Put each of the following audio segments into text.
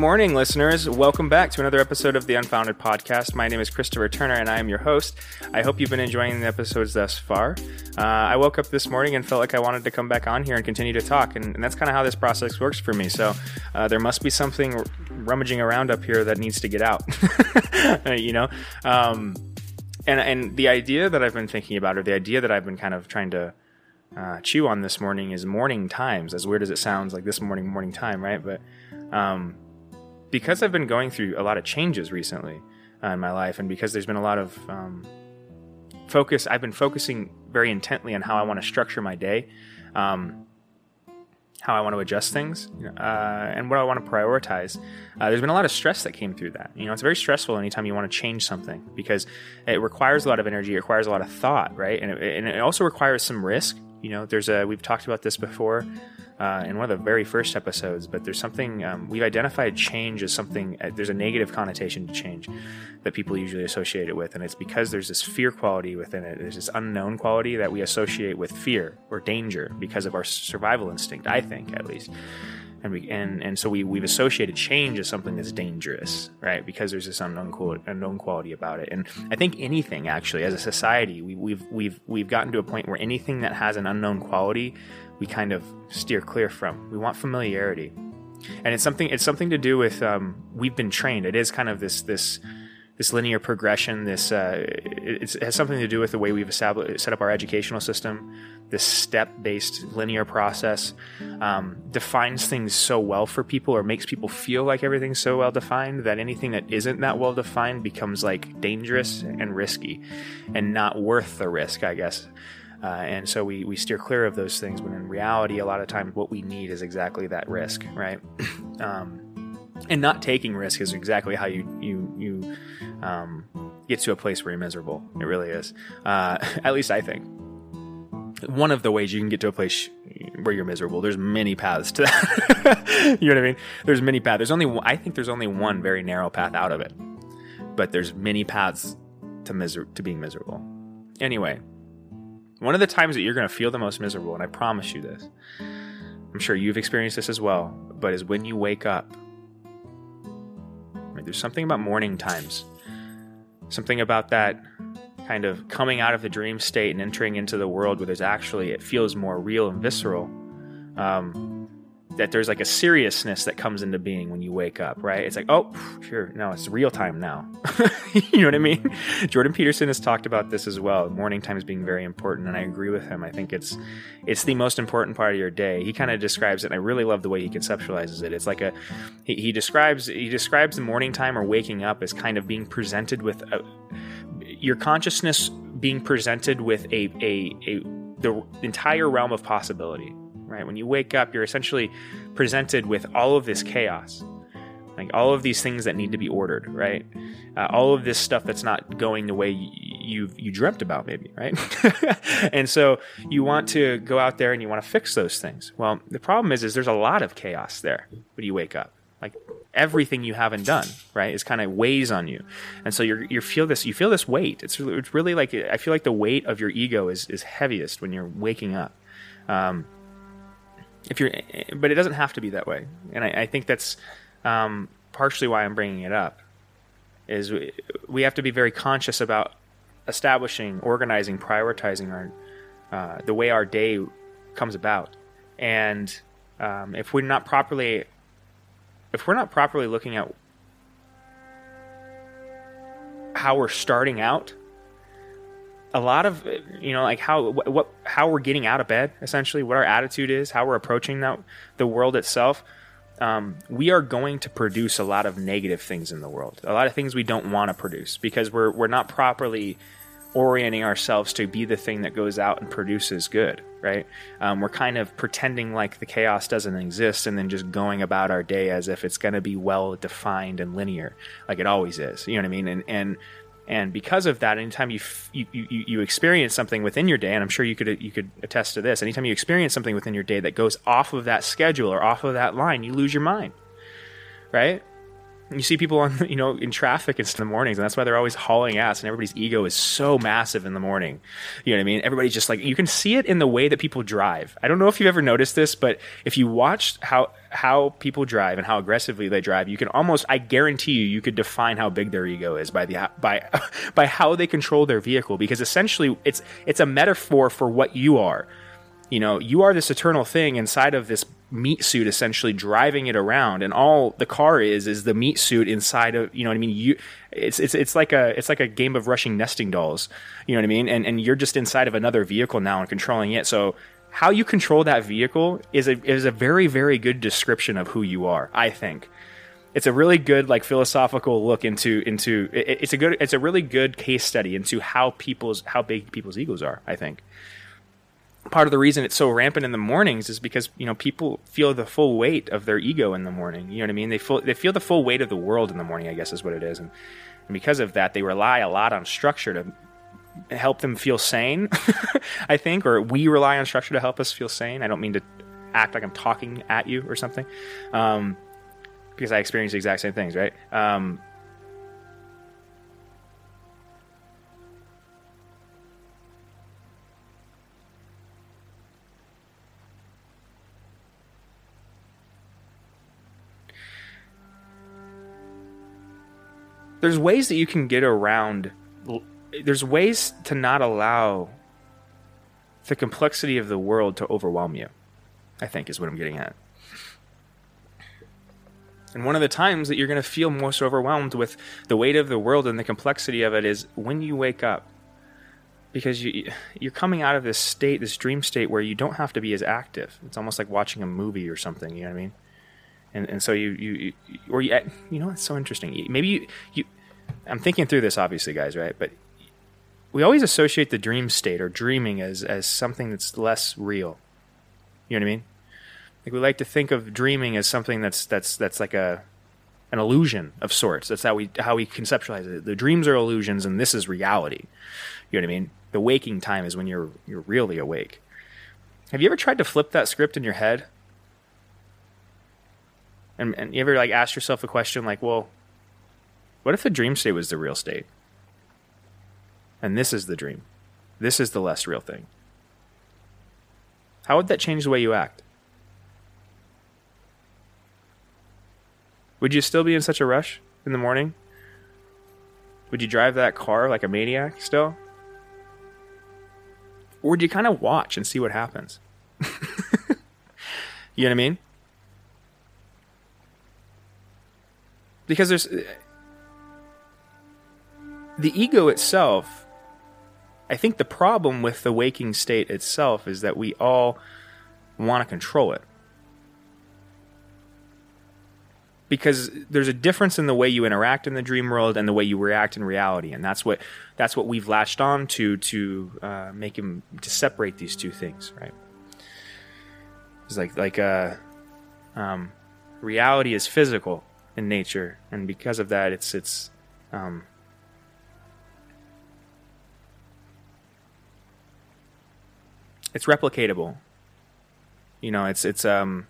Morning, listeners. Welcome back to another episode of the Unfounded Podcast. My name is Christopher Turner, and I am your host. I hope you've been enjoying the episodes thus far. Uh, I woke up this morning and felt like I wanted to come back on here and continue to talk, and, and that's kind of how this process works for me. So uh, there must be something rummaging around up here that needs to get out. you know, um, and and the idea that I've been thinking about, or the idea that I've been kind of trying to uh, chew on this morning, is morning times. As weird as it sounds, like this morning, morning time, right? But um, because I've been going through a lot of changes recently uh, in my life, and because there's been a lot of um, focus, I've been focusing very intently on how I want to structure my day, um, how I want to adjust things, uh, and what I want to prioritize. Uh, there's been a lot of stress that came through that. You know, it's very stressful anytime you want to change something because it requires a lot of energy, it requires a lot of thought, right? And it, and it also requires some risk. You know, there's a we've talked about this before uh, in one of the very first episodes, but there's something um, we've identified change as something, uh, there's a negative connotation to change that people usually associate it with. And it's because there's this fear quality within it. There's this unknown quality that we associate with fear or danger because of our survival instinct, I think, at least. And, we, and and so we we've associated change as something that's dangerous, right? Because there's this unknown quality, unknown quality about it. And I think anything actually, as a society, we, we've we've we've gotten to a point where anything that has an unknown quality, we kind of steer clear from. We want familiarity, and it's something it's something to do with um, we've been trained. It is kind of this this this linear progression. This uh, it, it has something to do with the way we've established set up our educational system. This step-based linear process um, defines things so well for people, or makes people feel like everything's so well defined that anything that isn't that well defined becomes like dangerous and risky, and not worth the risk, I guess. Uh, and so we, we steer clear of those things when in reality, a lot of times what we need is exactly that risk, right? um, and not taking risk is exactly how you, you, you um, get to a place where you're miserable. It really is. Uh, at least I think. One of the ways you can get to a place where you're miserable. There's many paths to that. you know what I mean? There's many paths. There's only I think there's only one very narrow path out of it, but there's many paths to miser to being miserable. Anyway, one of the times that you're going to feel the most miserable, and I promise you this, I'm sure you've experienced this as well, but is when you wake up. Right? There's something about morning times, something about that kind of coming out of the dream state and entering into the world where there's actually, it feels more real and visceral. Um, that there's like a seriousness that comes into being when you wake up, right? It's like, oh, sure, no, it's real time now. you know what I mean? Mm-hmm. Jordan Peterson has talked about this as well. Morning times being very important, and I agree with him. I think it's it's the most important part of your day. He kind of describes it, and I really love the way he conceptualizes it. It's like a he, he describes he describes the morning time or waking up as kind of being presented with a, your consciousness being presented with a a, a the entire realm of possibility right? When you wake up, you're essentially presented with all of this chaos, like all of these things that need to be ordered, right? Uh, all of this stuff that's not going the way you you dreamt about, maybe, right? and so you want to go out there and you want to fix those things. Well, the problem is, is there's a lot of chaos there when you wake up. Like everything you haven't done, right, is kind of weighs on you, and so you you feel this you feel this weight. It's it's really like I feel like the weight of your ego is is heaviest when you're waking up. Um, if you're, but it doesn't have to be that way. And I, I think that's um, partially why I'm bringing it up. Is we, we have to be very conscious about establishing, organizing, prioritizing our uh, the way our day comes about, and um, if we're not properly if we're not properly looking at how we're starting out a lot of you know like how what, how we're getting out of bed essentially what our attitude is how we're approaching that the world itself um, we are going to produce a lot of negative things in the world a lot of things we don't want to produce because we're we're not properly orienting ourselves to be the thing that goes out and produces good right? Um, we're kind of pretending like the chaos doesn't exist and then just going about our day as if it's going to be well defined and linear like it always is you know what i mean? And and and because of that, anytime you, f- you, you, you experience something within your day, and I'm sure you could you could attest to this, anytime you experience something within your day that goes off of that schedule or off of that line, you lose your mind, right? you see people on you know in traffic in the mornings and that's why they're always hauling ass and everybody's ego is so massive in the morning. You know what i mean? Everybody's just like you can see it in the way that people drive. I don't know if you've ever noticed this but if you watch how how people drive and how aggressively they drive you can almost i guarantee you you could define how big their ego is by the by by how they control their vehicle. Because essentially it's it's a metaphor for what you are. You know you are this eternal thing inside of this meat suit essentially driving it around. And all the car is is the meat suit inside of you know what I mean? You it's it's it's like a it's like a game of Russian nesting dolls. You know what I mean? And and you're just inside of another vehicle now and controlling it. So how you control that vehicle is a is a very very good description of who you are I think it's a really good like philosophical look into into it, it's a good it's a really good case study into how people's how big people's egos are I think part of the reason it's so rampant in the mornings is because you know people feel the full weight of their ego in the morning. You know what I mean? They feel they feel the full weight of the world in the morning. I guess is what it is, and, and because of that, they rely a lot on structure to help them feel sane. I think, or we rely on structure to help us feel sane. I don't mean to act like I'm talking at you or something, um, because I experience the exact same things, right? Um, there's ways that you can get around there's ways to not allow the complexity of the world to overwhelm you i think is what i'm getting at. And one of the times that you're going to feel most overwhelmed with the weight of the world and the complexity of it is when you wake up. Because you you're coming out of this state this dream state where you don't have to be as active. It's almost like watching a movie or something you know what i mean? And and so you you, you or you you know it's so interesting? Maybe you you I'm thinking through this obviously guys right? But we always associate the dream state or dreaming as as something that's less real. You know what I mean? Like we like to think of dreaming as something that's that's that's like a an illusion of sorts. That's how we how we conceptualize it. The dreams are illusions and this is reality. You know what I mean? The waking time is when you're you're really awake. Have you ever tried to flip that script in your head? And, and you ever like ask yourself a question like, well, what if the dream state was the real state? And this is the dream. This is the less real thing. How would that change the way you act? Would you still be in such a rush in the morning? Would you drive that car like a maniac still? Or would you kind of watch and see what happens? you know what I mean? because there's uh, the ego itself i think the problem with the waking state itself is that we all want to control it. Because there's a difference in the way you interact in the dream world and the way you react in reality and that's what that's what we've latched on to to uh, make him to separate these two things right? It's like like uh um reality is physical in nature, and because of that, it's it's um, it's replicatable. You know, it's it's um,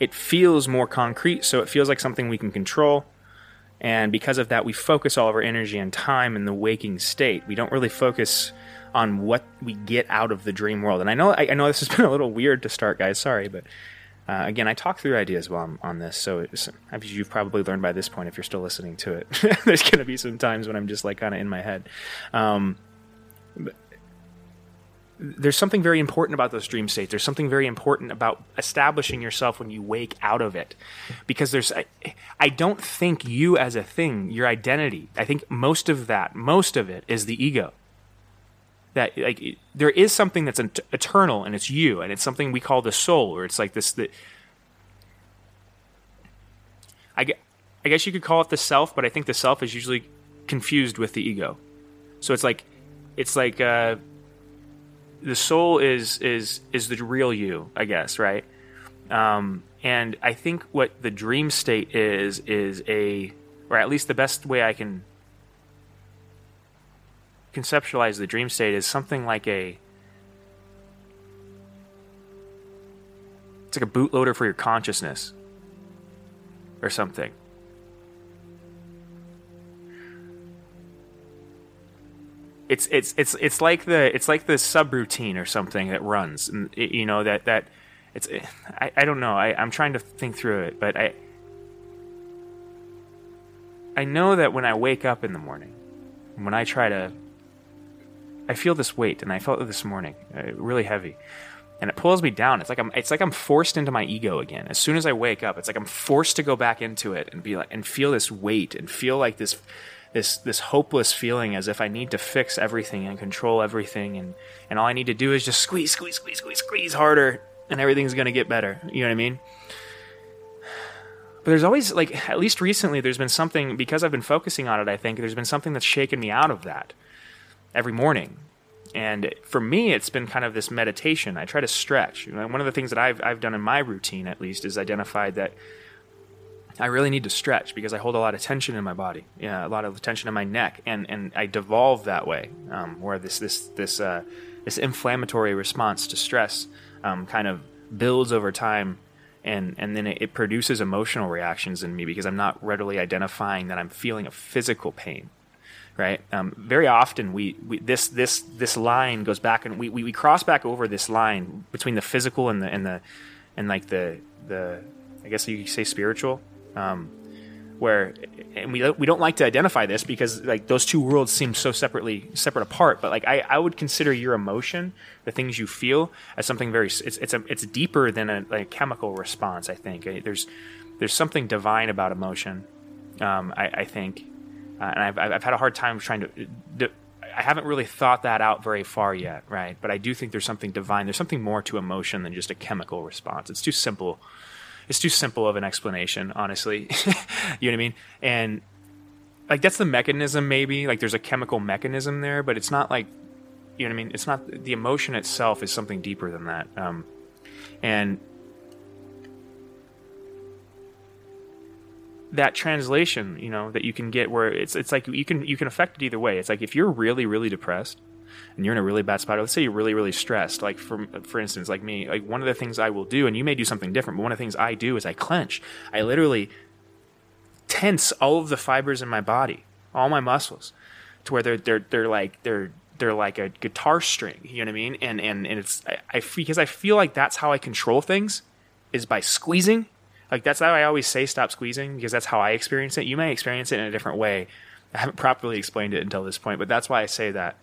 it feels more concrete, so it feels like something we can control. And because of that, we focus all of our energy and time in the waking state. We don't really focus on what we get out of the dream world. And I know I, I know this has been a little weird to start, guys. Sorry, but uh, again, I talk through ideas while I'm on this, so you've probably learned by this point if you're still listening to it. There's going to be some times when I'm just like kind of in my head. Um, there's something very important about those dream states. There's something very important about establishing yourself when you wake out of it, because there's. I, I don't think you as a thing, your identity. I think most of that, most of it, is the ego that like there is something that's eternal and it's you and it's something we call the soul or it's like this that I, I guess you could call it the self but i think the self is usually confused with the ego so it's like it's like uh, the soul is is is the real you i guess right um, and i think what the dream state is is a or at least the best way i can conceptualize the dream state is something like a It's like a bootloader for your consciousness or something. It's it's it's it's like the it's like the subroutine or something that runs, and it, you know that that it's I, I don't know. I I'm trying to think through it, but I I know that when I wake up in the morning, when I try to, I feel this weight, and I felt it this morning, uh, really heavy, and it pulls me down. It's like I'm, it's like I'm forced into my ego again. As soon as I wake up, it's like I'm forced to go back into it and be like, and feel this weight, and feel like this, this, this hopeless feeling, as if I need to fix everything and control everything, and and all I need to do is just squeeze, squeeze, squeeze, squeeze, squeeze harder, and everything's gonna get better. You know what I mean? but there's always like at least recently there's been something because I've been focusing on it I think there's been something that's shaken me out of that every morning and for me it's been kind of this meditation I try to stretch one of the things that I've I've done in my routine at least is identified that I really need to stretch because I hold a lot of tension in my body yeah a lot of tension in my neck and and I devolve that way um, where this this this uh, this inflammatory response to stress um, kind of builds over time and and then it, it, produces emotional reactions in me because I'm not readily identifying that I'm feeling a physical pain. Right. Um, very often we, we this this this line goes back and we, we, we cross back over this line between the physical and the and the and like the the I guess you could say spiritual. Um, where and we we don't like to identify this because like those two worlds seem so separately separate apart but like I, I would consider your emotion the things you feel as something very it's it's a, it's deeper than a like, chemical response I think there's there's something divine about emotion um, I, I think uh, and I've, I've had a hard time trying to I haven't really thought that out very far yet, right? But I do think there's something divine. There's something more to emotion than just a chemical response. It's too simple it's too simple of an explanation, honestly. you know what I mean? And like that's the mechanism maybe, like there's a chemical mechanism there, but it's not like you know what I mean? It's not the emotion itself is something deeper than that. Um, and that translation, you know, that you can get where it's it's like you can you can affect it either way. It's like if you're really really depressed, and you're in a really bad spot, let's say you're really, really stressed, like for, for instance, like me, like one of the things I will do, and you may do something different, but one of the things I do is I clench. I literally tense all of the fibers in my body, all my muscles, to where they're, they're, they're like, they're, they're like a guitar string, you know what I mean? And, and, and it's, I, I, because I feel like that's how I control things is by squeezing. Like that's how I always say stop squeezing because that's how I experience it. You may experience it in a different way. I haven't properly explained it until this point, but that's why I say that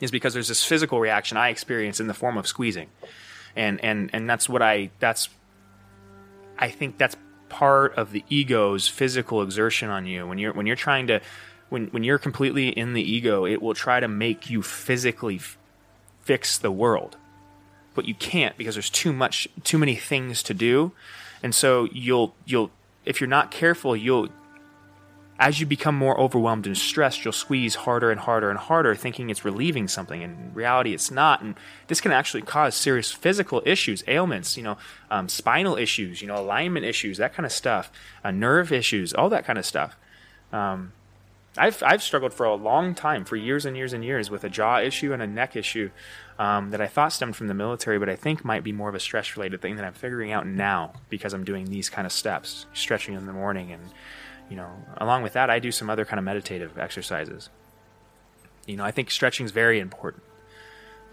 is because there's this physical reaction I experience in the form of squeezing, and and and that's what I that's I think that's part of the ego's physical exertion on you. When you're when you're trying to when when you're completely in the ego it will try to make you physically f- fix the world. But you can't because there's too much too many things to do. And so you'll you'll if you're not careful you'll as you become more overwhelmed and stressed, you'll squeeze harder and harder and harder, thinking it's relieving something. And in reality, it's not. And this can actually cause serious physical issues, ailments, you know, um, spinal issues, you know, alignment issues, that kind of stuff, uh, nerve issues, all that kind of stuff. Um, I've, I've struggled for a long time, for years and years and years, with a jaw issue and a neck issue um, that I thought stemmed from the military, but I think might be more of a stress related thing that I'm figuring out now because I'm doing these kind of steps, stretching in the morning and you know, along with that, I do some other kind of meditative exercises. You know, I think stretching is very important,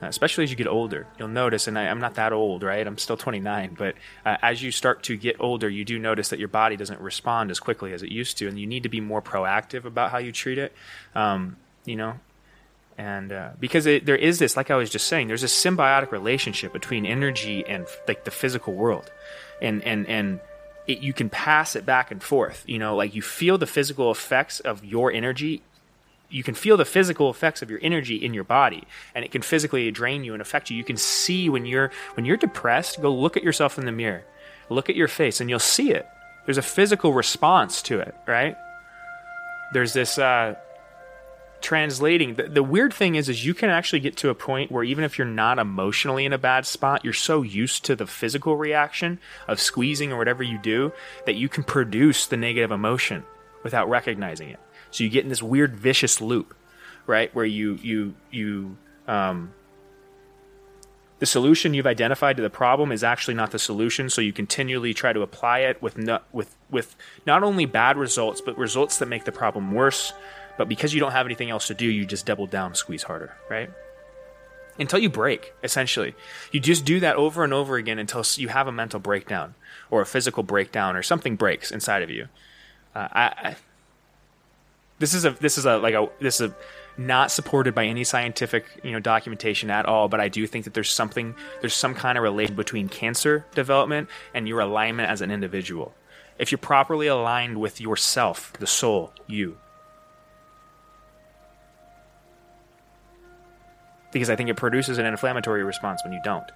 uh, especially as you get older. You'll notice, and I, am not that old, right? I'm still 29, but uh, as you start to get older, you do notice that your body doesn't respond as quickly as it used to, and you need to be more proactive about how you treat it. Um, you know, and uh, because it, there is this, like I was just saying, there's a symbiotic relationship between energy and like the physical world, and and and it, you can pass it back and forth. You know, like you feel the physical effects of your energy. You can feel the physical effects of your energy in your body, and it can physically drain you and affect you. You can see when you're when you're depressed. Go look at yourself in the mirror, look at your face, and you'll see it. There's a physical response to it, right? There's this uh, translating the, the weird thing is is you can actually get to a point where even if you're not emotionally in a bad spot you're so used to the physical reaction of squeezing or whatever you do that you can produce the negative emotion without recognizing it so you get in this weird vicious loop right where you you you um the solution you've identified to the problem is actually not the solution. So you continually try to apply it with no, with with not only bad results, but results that make the problem worse. But because you don't have anything else to do, you just double down, squeeze harder, right? Until you break, essentially. You just do that over and over again until you have a mental breakdown or a physical breakdown or something breaks inside of you. Uh, I, I, this is a this is a like a this is a not supported by any scientific you know documentation at all but i do think that there's something there's some kind of relation between cancer development and your alignment as an individual if you're properly aligned with yourself the soul you because i think it produces an inflammatory response when you don't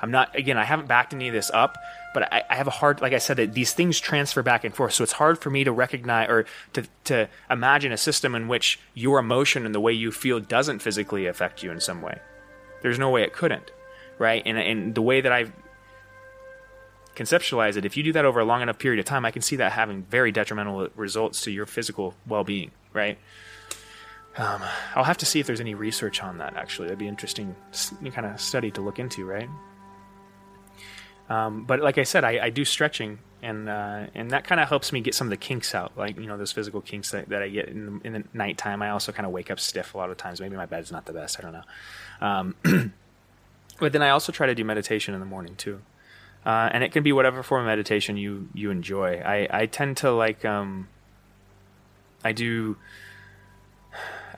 I'm not again. I haven't backed any of this up, but I, I, have a hard, like I said, that these things transfer back and forth. So it's hard for me to recognize or to to imagine a system in which your emotion and the way you feel doesn't physically affect you in some way. There's no way it couldn't, right? And and the way that I conceptualize it, if you do that over a long enough period of time, I can see that having very detrimental results to your physical well-being, right? Um, I'll have to see if there's any research on that. Actually, that'd be interesting kind of study to look into, right? Um, but like I said, I, I do stretching, and uh, and that kind of helps me get some of the kinks out, like you know those physical kinks that, that I get in, in the nighttime. I also kind of wake up stiff a lot of times. Maybe my bed's not the best. I don't know. Um, but then I also try to do meditation in the morning too, uh, and it can be whatever form of meditation you you enjoy. I I tend to like um, I do.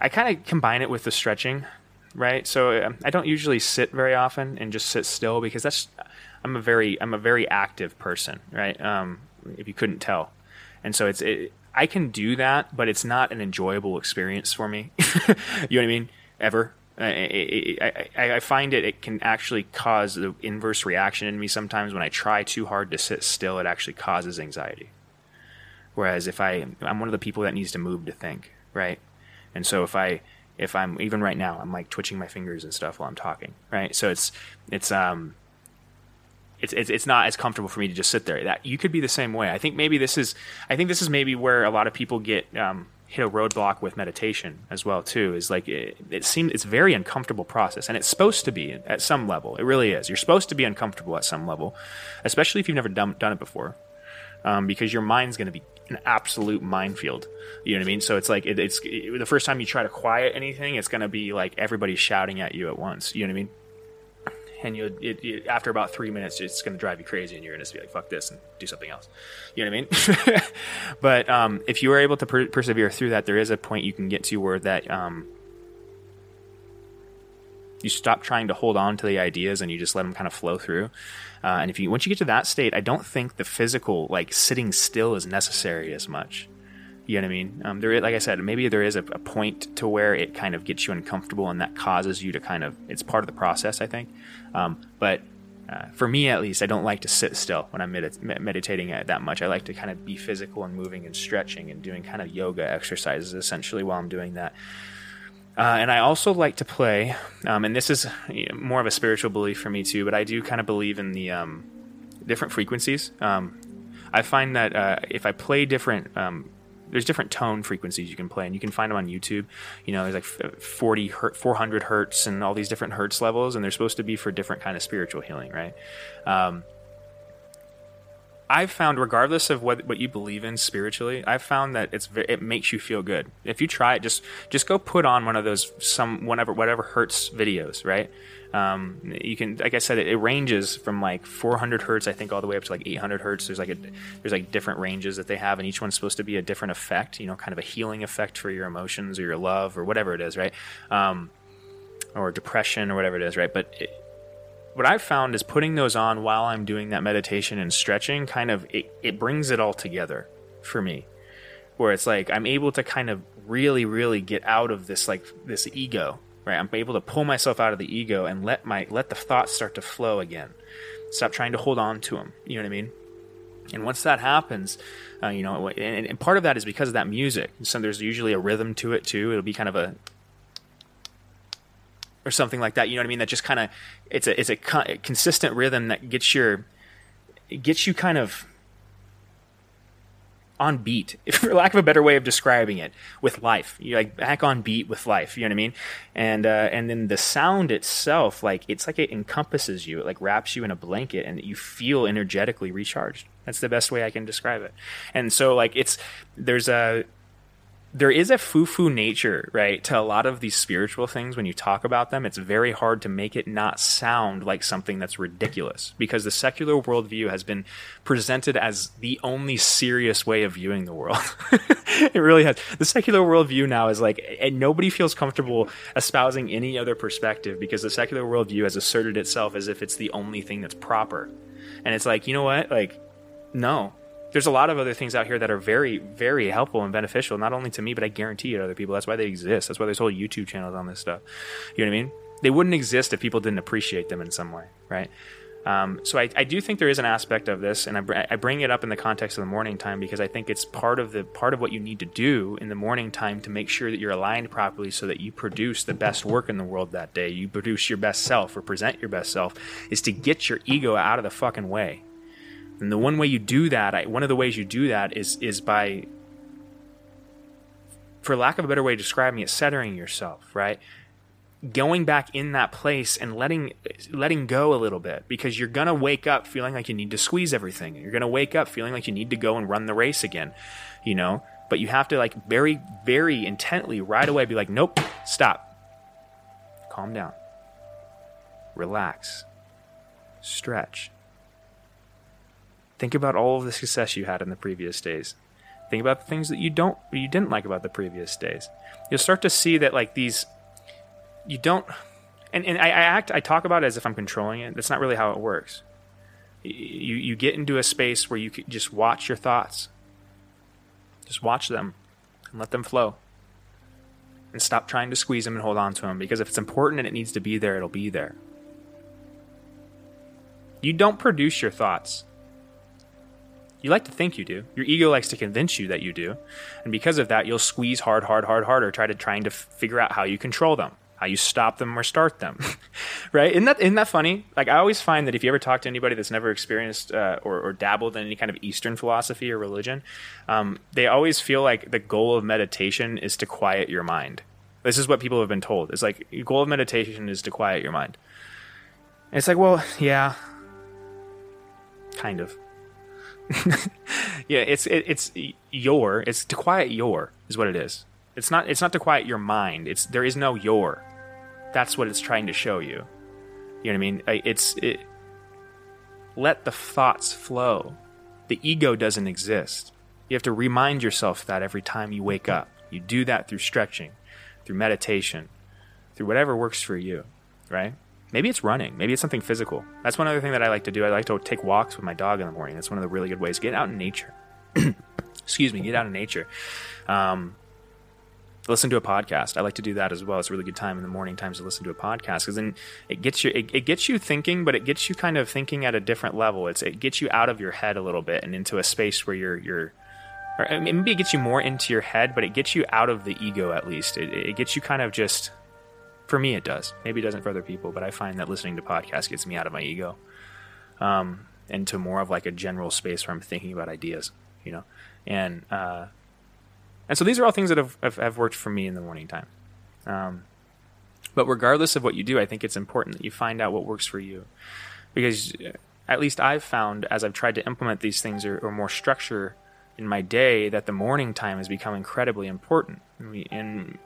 I kind of combine it with the stretching, right? So um, I don't usually sit very often and just sit still because that's I'm a very I'm a very active person, right? Um, if you couldn't tell, and so it's it, I can do that, but it's not an enjoyable experience for me. you know what I mean? Ever. I, I, I, find it it can actually cause the inverse reaction in me sometimes when I try too hard to sit still it actually causes anxiety whereas if I I'm one of the people that needs to move to think right and so if I if I'm even right now I'm like twitching my fingers and stuff while I'm talking right so it's it's um it's, it's it's not as comfortable for me to just sit there. That you could be the same way. I think maybe this is I think this is maybe where a lot of people get um, hit a roadblock with meditation as well too. Is like it, it seems it's very uncomfortable process, and it's supposed to be at some level. It really is. You're supposed to be uncomfortable at some level, especially if you've never done done it before, um, because your mind's going to be an absolute minefield. You know what I mean? So it's like it, it's it, the first time you try to quiet anything, it's going to be like everybody's shouting at you at once. You know what I mean? and you it, after about three minutes it's going to drive you crazy and you're going to be like fuck this and do something else you know what i mean but um, if you are able to per- persevere through that there is a point you can get to where that um, you stop trying to hold on to the ideas and you just let them kind of flow through uh, and if you once you get to that state i don't think the physical like sitting still is necessary as much you know what I mean? Um, there, like I said, maybe there is a, a, point to where it kind of gets you uncomfortable, and that causes you to kind of. It's part of the process, I think. Um, but uh, for me, at least, I don't like to sit still when I'm med- meditating that much. I like to kind of be physical and moving and stretching and doing kind of yoga exercises essentially while I'm doing that. Uh, and I also like to play, um, and this is more of a spiritual belief for me too, but I do kind of believe in the um, different frequencies. Um, I find that uh, if I play different um, there's different tone frequencies you can play, and you can find them on YouTube. You know, there's like 40 hertz, 400 hertz, and all these different hertz levels, and they're supposed to be for different kind of spiritual healing, right? I've found, regardless of what what you believe in spiritually, I've found that it's it makes you feel good. If you try it, just just go put on one of those some whatever whatever hertz videos, right? Um, you can, like I said, it, it, ranges from like 400 hertz, I think, all the way up to like 800 hertz. There's like a, there's like different ranges that they have, and each one's supposed to be a different effect. You know, kind of a healing effect for your emotions or your love or whatever it is, right? Um, or depression or whatever it is, right? But it, what I've found is putting those on while I'm doing that meditation and stretching, kind of it, it brings it all together for me, where it's like I'm able to kind of really, really get out of this like this ego right? I'm able to pull myself out of the ego and let my let the thoughts start to flow again. Stop trying to hold on to them you know what i mean? And once that happens uh, you know and, and, part of that is because of that music. So there's usually a rhythm to it too. It'll be kind of a or something like that you know what i mean that just kind of it's a it's a consistent rhythm that gets your gets you kind of on beat, for lack of a better way of describing it, with life. You're like back on beat with life. You know what I mean? And uh, and then the sound itself, like it's like it encompasses you. It like wraps you in a blanket, and you feel energetically recharged. That's the best way I can describe it. And so like it's there's a there is a foo-foo nature, right, to a lot of these spiritual things when you talk about them. It's very hard to make it not sound like something that's ridiculous because the secular worldview has been presented as the only serious way of viewing the world. it really has. The secular worldview now is like, and nobody feels comfortable espousing any other perspective because the secular worldview has asserted itself as if it's the only thing that's proper. And it's like, you know what? Like, no, there's a lot of other things out here that are very, very helpful and beneficial, not only to me, but I guarantee you to other people. That's why they exist. That's why there's whole YouTube channels on this stuff. You know what I mean? They wouldn't exist if people didn't appreciate them in some way, right? Um, so I, I, do think there is an aspect of this, and I, I, bring it up in the context of the morning time because I think it's part of the part of what you need to do in the morning time to make sure that you're aligned properly, so that you produce the best work in the world that day. You produce your best self or present your best self is to get your ego out of the fucking way and the one way you do that, I, one of the ways you do that is is by, for lack of a better way of describing it, centering yourself, right? Going back in that place and letting letting go a little bit because you're gonna wake up feeling like you need to squeeze everything. You're gonna wake up feeling like you need to go and run the race again, you know. But you have to like very very intently right away be like, nope, stop, calm down, relax, stretch, Think about all of the success you had in the previous days. Think about the things that you don't you didn't like about the previous days. You'll start to see that like these you don't and, and I, I act I talk about it as if I'm controlling it. That's not really how it works. You you get into a space where you just watch your thoughts. Just watch them and let them flow. And stop trying to squeeze them and hold on to them because if it's important and it needs to be there, it'll be there. You don't produce your thoughts. You like to think you do. Your ego likes to convince you that you do. And because of that, you'll squeeze hard, hard, hard, harder, try to trying to figure out how you control them, how you stop them or start them. right? Isn't that, isn't that funny? Like, I always find that if you ever talk to anybody that's never experienced uh, or, or, dabbled in any kind of Eastern philosophy or religion, um, they always feel like the goal of meditation is to quiet your mind. This is what people have been told. It's like, the goal of meditation is to quiet your mind. And it's like, well, yeah, kind of. Yeah, it's it, it's your. It's to quiet your is what it is. It's not it's not to quiet your mind. It's there is no your. That's what it's trying to show you. You know what I mean? It's it. Let the thoughts flow. The ego doesn't exist. You have to remind yourself that every time you wake up. You do that through stretching, through meditation, through whatever works for you, right? Maybe it's running. Maybe it's something physical. That's one other thing that I like to do. I like to take walks with my dog in the morning. That's one of the really good ways. Get out in nature. Excuse me. Get out in nature. Um, listen to a podcast. I like to do that as well. It's a really good time in the morning times to listen to a podcast because then it gets you it, it, gets you thinking, but it gets you kind of thinking at a different level. It's it gets you out of your head a little bit and into a space where you're you're or maybe it gets you more into your head, but it gets you out of the ego at least. It, it gets you kind of just for me, it does. Maybe it doesn't for other people, but I find that listening to podcasts gets me out of my ego, um, into more of like a general space where I'm thinking about ideas, you know, and uh, and so these are all things that have, have, have worked for me in the morning time. Um, but regardless of what you do, I think it's important that you find out what works for you, because uh, at least I've found as I've tried to implement these things or, or more structure in my day that the morning time has become incredibly important. And and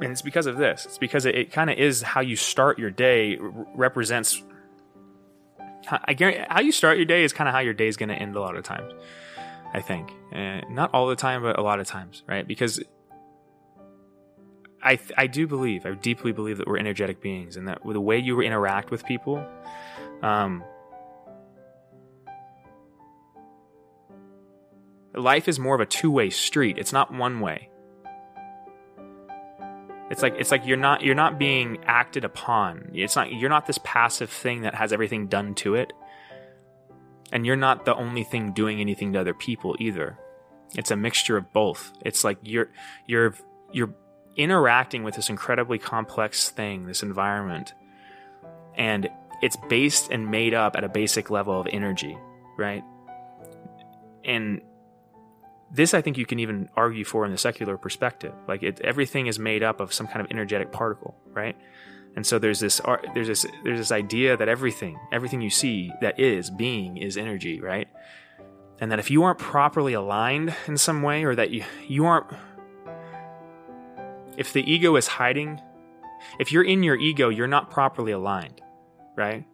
it's because of this. It's because it, it kind of is how you start your day represents. I guarantee how you start your day is kind of how your day is going to end a lot of times. I think, not all the time, but a lot of times, right? Because I I do believe, I deeply believe that we're energetic beings, and that the way you interact with people, um, life is more of a two way street. It's not one way. It's like it's like you're not you're not being acted upon. It's not you're not this passive thing that has everything done to it. And you're not the only thing doing anything to other people either. It's a mixture of both. It's like you're you're you're interacting with this incredibly complex thing, this environment. And it's based and made up at a basic level of energy, right? And this I think you can even argue for in the secular perspective. Like it, everything is made up of some kind of energetic particle, right? And so there's this there's this there's this idea that everything everything you see that is being is energy, right? And that if you aren't properly aligned in some way, or that you you aren't if the ego is hiding, if you're in your ego, you're not properly aligned, right?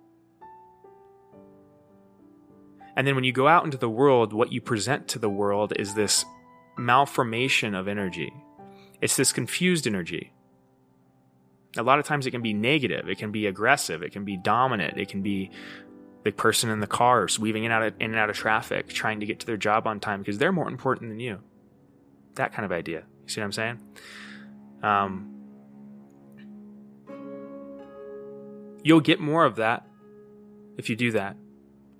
And then when you go out into the world, what you present to the world is this malformation of energy. It's this confused energy. A lot of times it can be negative, it can be aggressive, it can be dominant, it can be the person in the cars weaving in, out of, in and out of traffic, trying to get to their job on time because they're more important than you. That kind of idea. You see what I'm saying? Um, you'll get more of that if you do that.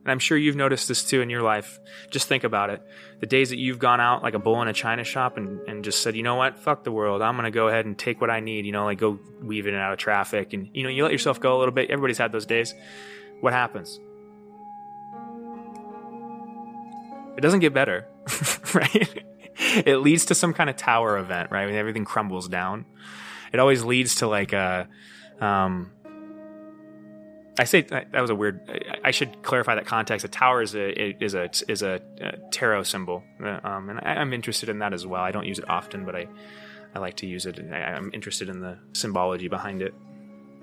And I'm sure you've noticed this too in your life. Just think about it. The days that you've gone out like a bull in a china shop and, and just said, you know what, fuck the world. I'm going to go ahead and take what I need, you know, like go weave in and out of traffic. And, you know, you let yourself go a little bit. Everybody's had those days. What happens? It doesn't get better, right? it leads to some kind of tower event, right? When everything crumbles down. It always leads to like a, um, I say that was a weird. I should clarify that context. A tower is a is a is a, tarot symbol, uh, um, and I, am interested in that as well. I don't use it often, but I I like to use it. I, I'm interested in the symbology behind it,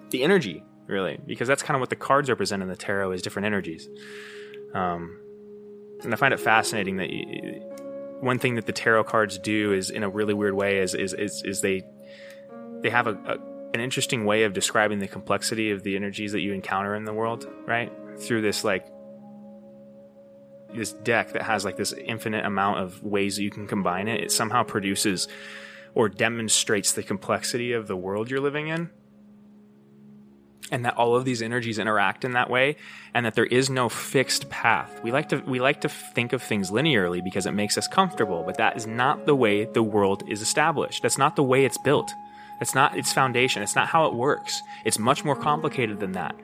the energy, really, because that's kind of what the cards represent in the tarot is different energies. Um, and I find it fascinating that you, one thing that the tarot cards do is in a really weird way is is is, is they they have a, a an interesting way of describing the complexity of the energies that you encounter in the world, right? Through this like this deck that has like this infinite amount of ways that you can combine it, it somehow produces or demonstrates the complexity of the world you're living in. And that all of these energies interact in that way, and that there is no fixed path. We like to we like to think of things linearly because it makes us comfortable, but that is not the way the world is established. That's not the way it's built. It's not its foundation. It's not how it works. It's much more complicated than that.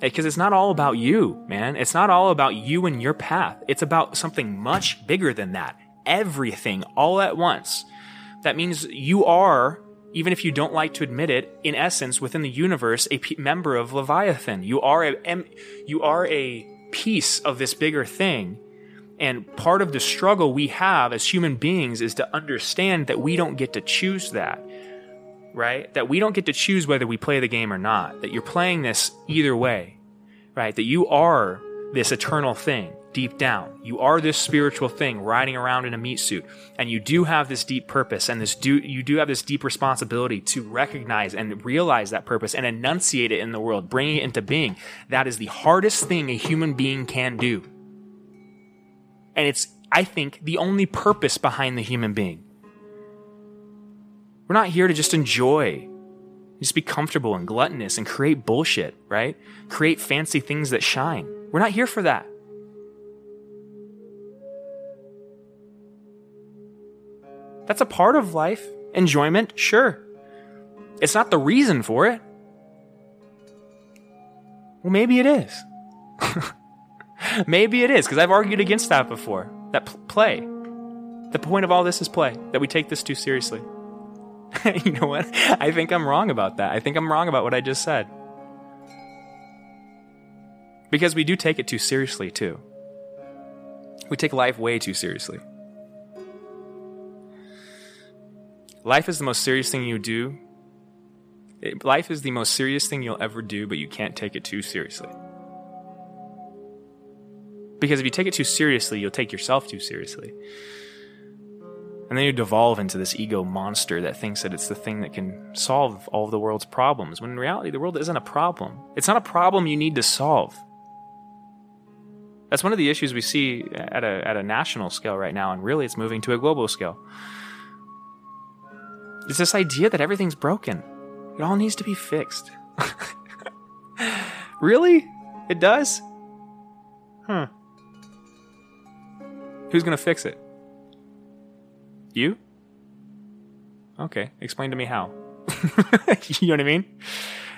Because it's not all about you, man. It's not all about you and your path. It's about something much bigger than that. Everything all at once. That means you are, even if you don't like to admit it, in essence, within the universe, a p- member of Leviathan. You are a, you are a piece of this bigger thing. And part of the struggle we have as human beings is to understand that we don't get to choose that right? That we don't get to choose whether we play the game or not. That you're playing this either way, right? That you are this eternal thing deep down. You are this spiritual thing riding around in a meat suit. And you do have this deep purpose and this do, you do have this deep responsibility to recognize and realize that purpose and enunciate it in the world, bring it into being. That is the hardest thing a human being can do. And it's, I think, the only purpose behind the human being. We're not here to just enjoy, just be comfortable and gluttonous and create bullshit, right? Create fancy things that shine. We're not here for that. That's a part of life. Enjoyment, sure. It's not the reason for it. Well, maybe it is. maybe it is, because I've argued against that before. That pl- play. The point of all this is play, that we take this too seriously. you know what? I think I'm wrong about that. I think I'm wrong about what I just said. Because we do take it too seriously, too. We take life way too seriously. Life is the most serious thing you do. Life is the most serious thing you'll ever do, but you can't take it too seriously. Because if you take it too seriously, you'll take yourself too seriously. And then you devolve into this ego monster that thinks that it's the thing that can solve all of the world's problems, when in reality, the world isn't a problem. It's not a problem you need to solve. That's one of the issues we see at a, at a national scale right now, and really it's moving to a global scale. It's this idea that everything's broken. It all needs to be fixed. really? It does? Huh. Who's going to fix it? You? Okay, explain to me how. you know what I mean?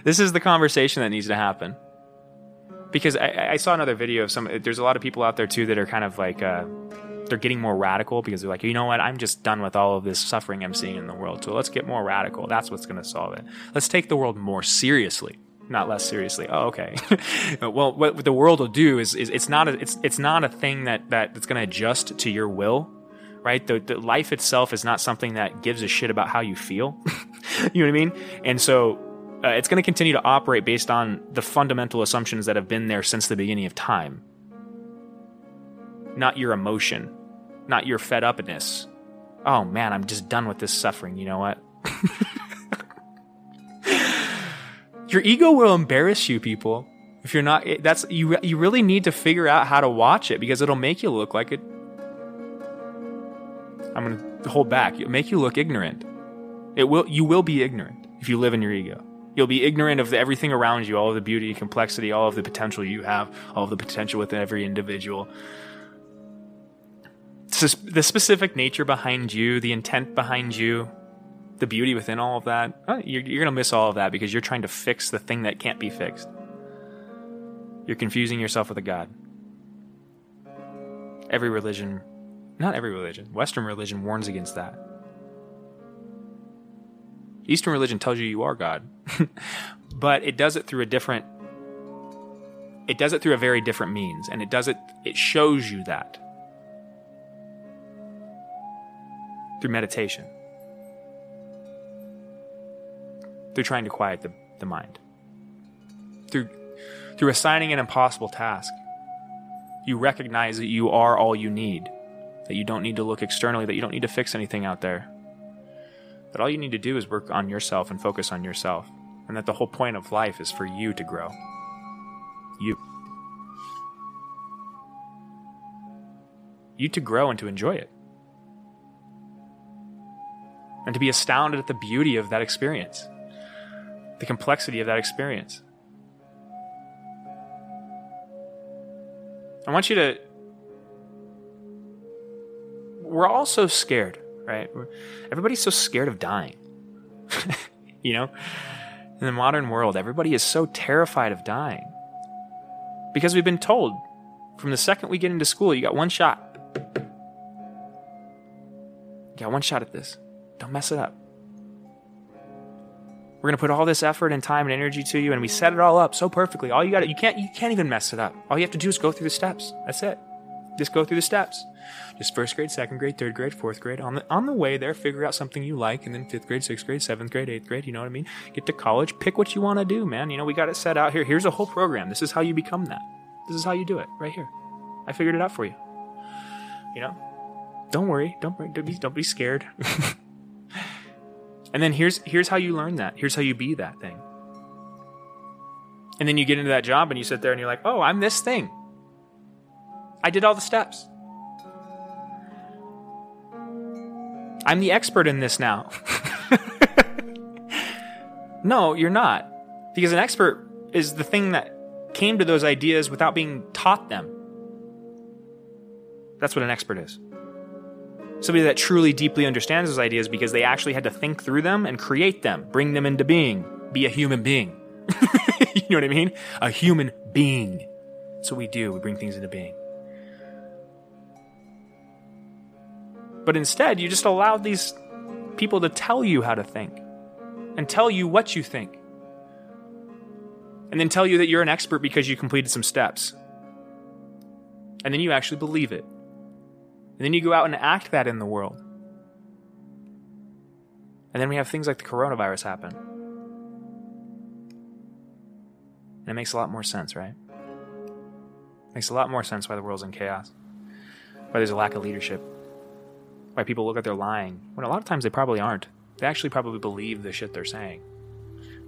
This is the conversation that needs to happen. Because I, I, saw another video of some. There's a lot of people out there too that are kind of like uh, they're getting more radical because they're like, you know what, I'm just done with all of this suffering I'm seeing in the world. So let's get more radical. That's what's going to solve it. Let's take the world more seriously, not less seriously. Oh, okay. well, what the world will do is, is it's not a, it's it's not a thing that that that's going to adjust to your will. Right, the, the life itself is not something that gives a shit about how you feel. you know what I mean? And so uh, it's going to continue to operate based on the fundamental assumptions that have been there since the beginning of time not your emotion, not your fed upness. Oh man, I'm just done with this suffering. You know what? your ego will embarrass you, people. If you're not, that's you. You really need to figure out how to watch it because it'll make you look like it. I'm gonna hold back. It'll make you look ignorant. It will. You will be ignorant if you live in your ego. You'll be ignorant of everything around you, all of the beauty, complexity, all of the potential you have, all of the potential within every individual the specific nature behind you, the intent behind you, the beauty within all of that, uh, you're, you're going to miss all of that because you're trying to fix the thing that can't be fixed. You're confusing yourself with a God. Every religion, not every religion, Western religion warns against that. Eastern religion tells you you are God, but it does it through a different it does it through a very different means and it does it it shows you that. Through meditation, through trying to quiet the, the mind, through, through assigning an impossible task. You recognize that you are all you need, that you don't need to look externally, that you don't need to fix anything out there. That all you need to do is work on yourself and focus on yourself, and that the whole point of life is for you to grow. You. You to grow and to enjoy it and to be astounded at the beauty of that experience, the complexity of that experience. I want you to. We're all so scared, right? Everybody's so scared of dying. you know? In the modern world, everybody is so terrified of dying. Because we've been told from the second we get into school, you got one shot. You got one shot at this. Don't mess it up. We're gonna put all this effort and time and energy to you, and we set it all up so perfectly. All you got you can't you can't even mess it up. All you have to do is go through the steps. That's it. Just go through the steps. Just first grade, second grade, third grade, fourth grade. On the on the way there, figure out something you like, and then fifth grade, sixth grade, seventh grade, eighth grade. You know what I mean? Get to college, pick what you want to do, man. You know we got it set out here. Here's a whole program. This is how you become that. This is how you do it right here. I figured it out for you. You know, don't worry. Don't. Don't be, don't be scared. And then here's here's how you learn that. Here's how you be that thing. And then you get into that job and you sit there and you're like, "Oh, I'm this thing. I did all the steps. I'm the expert in this now." no, you're not. Because an expert is the thing that came to those ideas without being taught them. That's what an expert is somebody that truly deeply understands those ideas because they actually had to think through them and create them, bring them into being, be a human being. you know what I mean? A human being. That's what we do. We bring things into being. But instead, you just allowed these people to tell you how to think and tell you what you think. And then tell you that you're an expert because you completed some steps. And then you actually believe it. And then you go out and act that in the world. And then we have things like the coronavirus happen. And it makes a lot more sense, right? It makes a lot more sense why the world's in chaos. Why there's a lack of leadership. Why people look like they're lying. When a lot of times they probably aren't. They actually probably believe the shit they're saying.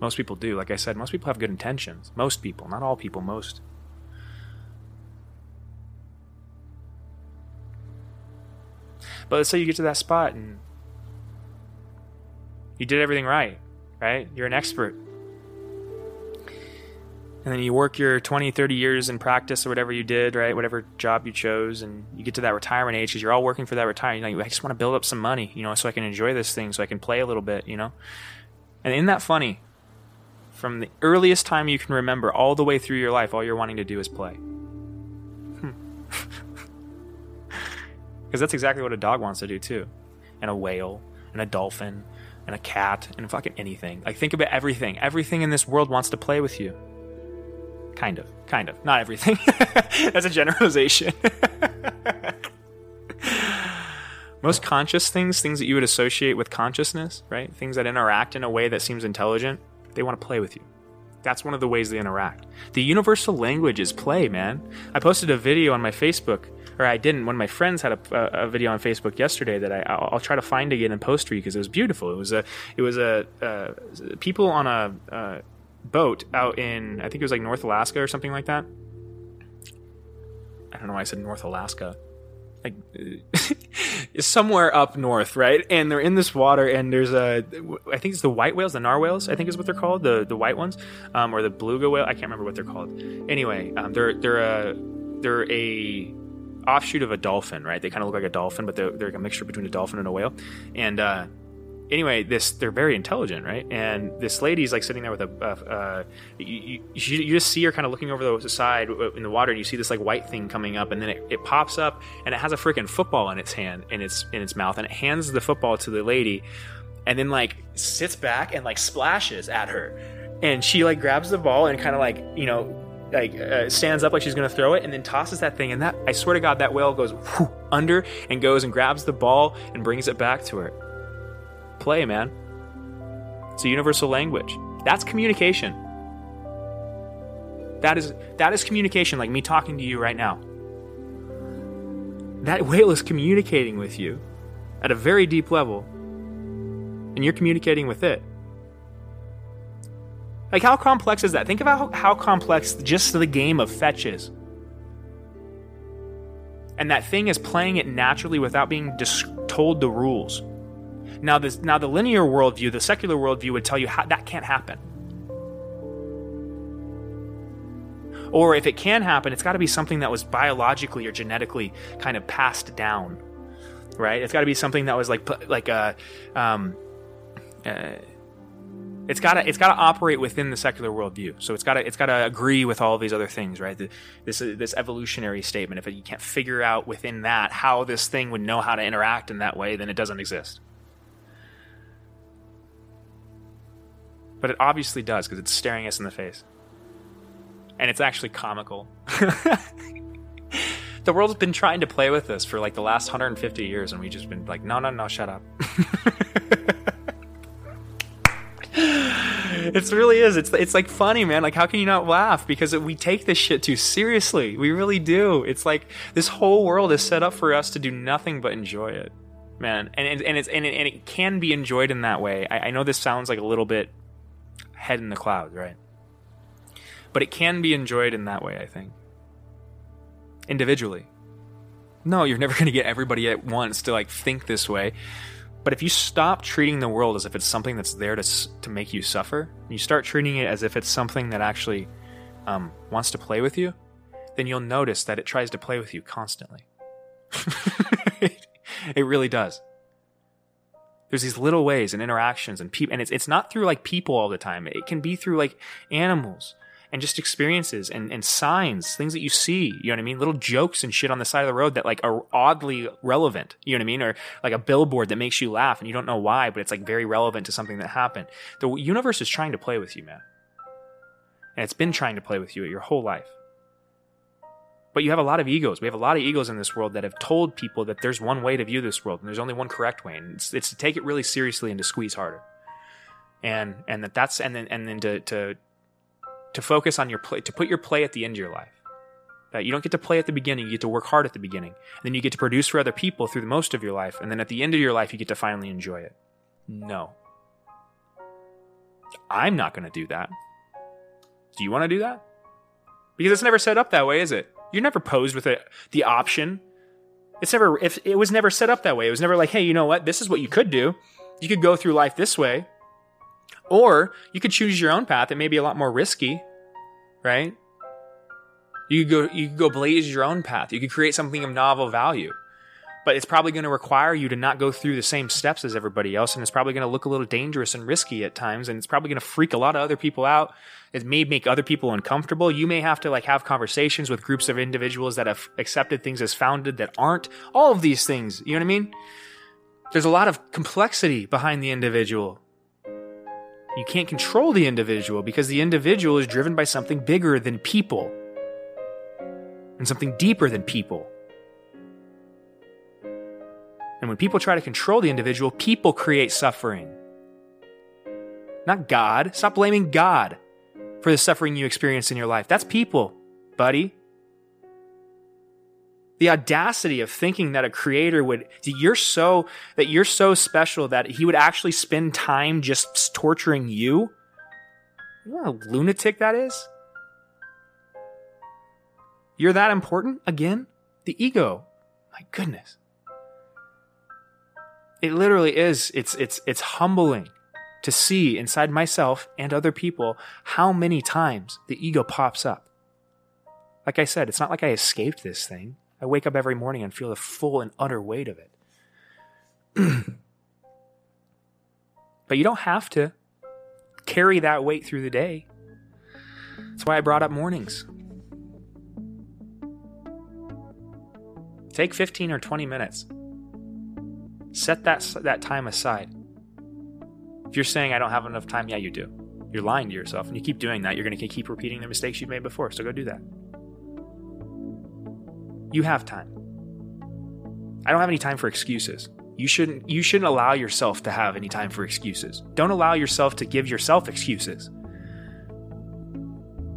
Most people do. Like I said, most people have good intentions. Most people, not all people, most. But let's say you get to that spot and you did everything right, right? You're an expert. And then you work your 20, 30 years in practice or whatever you did, right? Whatever job you chose, and you get to that retirement age because you're all working for that retirement. You know, I just want to build up some money, you know, so I can enjoy this thing, so I can play a little bit, you know? And isn't that funny? From the earliest time you can remember all the way through your life, all you're wanting to do is play. Because that's exactly what a dog wants to do too. And a whale, and a dolphin, and a cat, and fucking anything. Like, think about everything. Everything in this world wants to play with you. Kind of. Kind of. Not everything. that's a generalization. Most conscious things, things that you would associate with consciousness, right? Things that interact in a way that seems intelligent, they want to play with you. That's one of the ways they interact. The universal language is play, man. I posted a video on my Facebook, or I didn't. One of my friends had a, a video on Facebook yesterday that I, I'll, I'll, try to find again and post for you because it was beautiful. It was a, it was a, uh, people on a uh, boat out in, I think it was like North Alaska or something like that. I don't know why I said North Alaska like somewhere up north, right? And they're in this water, and there's a, I think it's the white whales, the narwhals, I think is what they're called, the the white ones, um, or the beluga whale. I can't remember what they're called. Anyway, um, they're they're a they're a offshoot of a dolphin, right? They kind of look like a dolphin, but they're, they're like a mixture between a dolphin and a whale, and uh, anyway, this they're very intelligent, right? And this lady's like sitting there with a, uh, uh, you, you, you, just see her kind of looking over the side in the water, and you see this like white thing coming up, and then it, it pops up, and it has a freaking football in its hand, in its in its mouth, and it hands the football to the lady, and then like sits back and like splashes at her, and she like grabs the ball and kind of like you know like uh, stands up like she's going to throw it and then tosses that thing and that i swear to god that whale goes whoo, under and goes and grabs the ball and brings it back to her play, man. It's a universal language. That's communication. That is that is communication like me talking to you right now. That whale is communicating with you at a very deep level. And you're communicating with it. Like how complex is that? Think about how, complex just the game of fetch is. And that thing is playing it naturally without being dis- told the rules. Now, this, now the linear worldview, the secular worldview, would tell you how, that can't happen. Or if it can happen, it's got to be something that was biologically or genetically kind of passed down, right? It's got to be something that was like like a. Um, uh, it's got to it's got to operate within the secular worldview. So it's got to it's got to agree with all these other things, right? The, this this evolutionary statement. If you can't figure out within that how this thing would know how to interact in that way, then it doesn't exist. But it obviously does because it's staring us in the face. And it's actually comical. the world's been trying to play with this for like the last 150 years, and we've just been like, no, no, no, shut up. it really is. It's it's like funny, man. Like, how can you not laugh? Because we take this shit too seriously. We really do. It's like this whole world is set up for us to do nothing but enjoy it, man. And and and it's and it, and it can be enjoyed in that way. I, I know this sounds like a little bit head in the clouds, right? But it can be enjoyed in that way, I think. Individually. No, you're never going to get everybody at once to like think this way. But if you stop treating the world as if it's something that's there to to make you suffer, you start treating it as if it's something that actually um, wants to play with you, then you'll notice that it tries to play with you constantly. it really does there's these little ways and interactions and people and it's it's not through like people all the time it can be through like animals and just experiences and, and signs, things that you see, you know what I mean? Little jokes and shit on the side of the road that like are oddly relevant, you know what I mean? Or like a billboard that makes you laugh and you don't know why, but it's like very relevant to something that happened. The universe is trying to play with you, man. And it's been trying to play with you your whole life. But you have a lot of egos. We have a lot of egos in this world that have told people that there's one way to view this world and there's only one correct way. And it's, it's to take it really seriously and to squeeze harder. And, and that that's, and then, and then to, to, to focus on your play, to put your play at the end of your life. That you don't get to play at the beginning, you get to work hard at the beginning. And then you get to produce for other people through the most of your life. And then at the end of your life, you get to finally enjoy it. No. I'm not going to do that. Do you want to do that? Because it's never set up that way, is it? You're never posed with it, the option. It's never if it was never set up that way. It was never like, hey, you know what? This is what you could do. You could go through life this way. Or you could choose your own path. It may be a lot more risky, right? You could go you could go blaze your own path. You could create something of novel value. But it's probably going to require you to not go through the same steps as everybody else and it's probably going to look a little dangerous and risky at times and it's probably going to freak a lot of other people out. It may make other people uncomfortable. You may have to like have conversations with groups of individuals that have accepted things as founded that aren't. All of these things you know what i mean? There's a lot of complexity behind the individual. You can't control the individual because the individual is driven by something bigger than people and something deeper than people and when people try to control the individual, people create suffering. Not God. Stop blaming God for the suffering you experience in your life. That's people, buddy. The audacity of thinking that a creator would you're so that you're so special that he would actually spend time just torturing you. You know how lunatic that is? You're that important? Again? The ego. My goodness it literally is it's it's it's humbling to see inside myself and other people how many times the ego pops up. Like i said it's not like i escaped this thing. I wake up every morning and feel the full and utter weight of it. But you don't have to carry that weight through the day. That's why i brought up mornings. Take 15 or 20 minutes Set that, that time aside. If you're saying, I don't have enough time, yeah, you do. You're lying to yourself. And you keep doing that, you're going to keep repeating the mistakes you've made before. So go do that. You have time. I don't have any time for excuses. You shouldn't you shouldn't allow yourself to have any time for excuses. Don't allow yourself to give yourself excuses.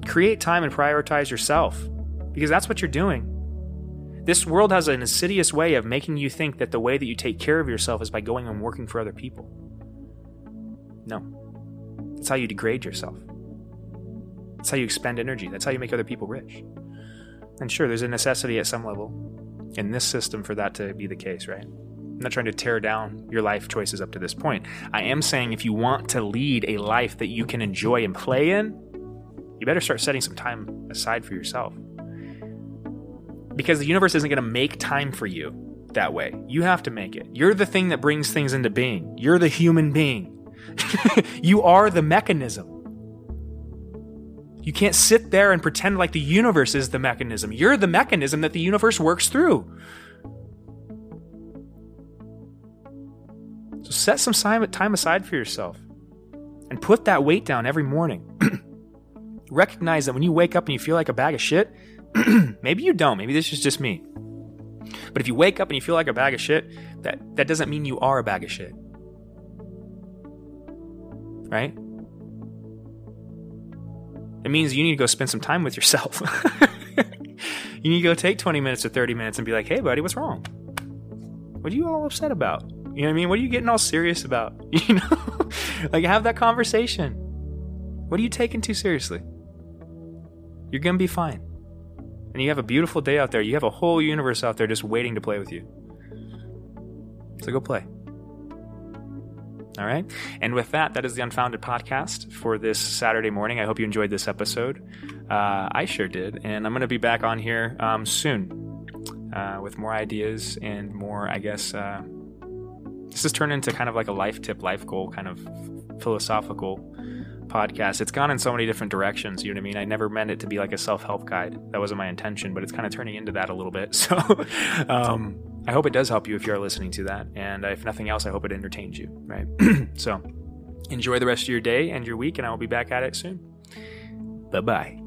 Create time and prioritize yourself because that's what you're doing. This world has an insidious way of making you think that the way that you take care of yourself is by going and working for other people. No. That's how you degrade yourself. That's how you expend energy. That's how you make other people rich. And sure, there's a necessity at some level in this system for that to be the case, right? I'm not trying to tear down your life choices up to this point. I am saying if you want to lead a life that you can enjoy and play in, you better start setting some time aside for yourself because the universe isn't going to make time for you that way. You have to make it. You're the thing that brings things into being. You're the human being. you are the mechanism. You can't sit there and pretend like the universe is the mechanism. You're the mechanism that the universe works through. So set some time aside for yourself and put that weight down every morning. Recognize that when you wake up and you feel like a bag of shit, maybe you don't. Maybe this is just me. But if you wake up and you feel like a bag of shit, that, that doesn't mean you are a bag of shit. Right? It means you need to go spend some time with yourself. you need to go take 20 minutes or 30 minutes and be like, hey, buddy, what's wrong? What are you all upset about? You know what I mean? What are you getting all serious about? You know? like, have that conversation. What are you taking too seriously? You're going to be fine and you have a beautiful day out there. You have a whole universe out there just waiting to play with you. So go play. All right. And with that, that is the Unfounded podcast for this Saturday morning. I hope you enjoyed this episode. Uh, I sure did. And I'm going to be back on here um, soon uh, with more ideas and more, I guess. Uh, this has turned into kind of like a life tip, life goal, kind of philosophical podcast. It's gone in so many different directions. You know what I mean? I never meant it to be like a self help guide. That wasn't my intention, but it's kind of turning into that a little bit. So um, I hope it does help you if you are listening to that. And if nothing else, I hope it entertains you, right? so enjoy the rest of your day and your week, and I will be back at it soon. Bye bye.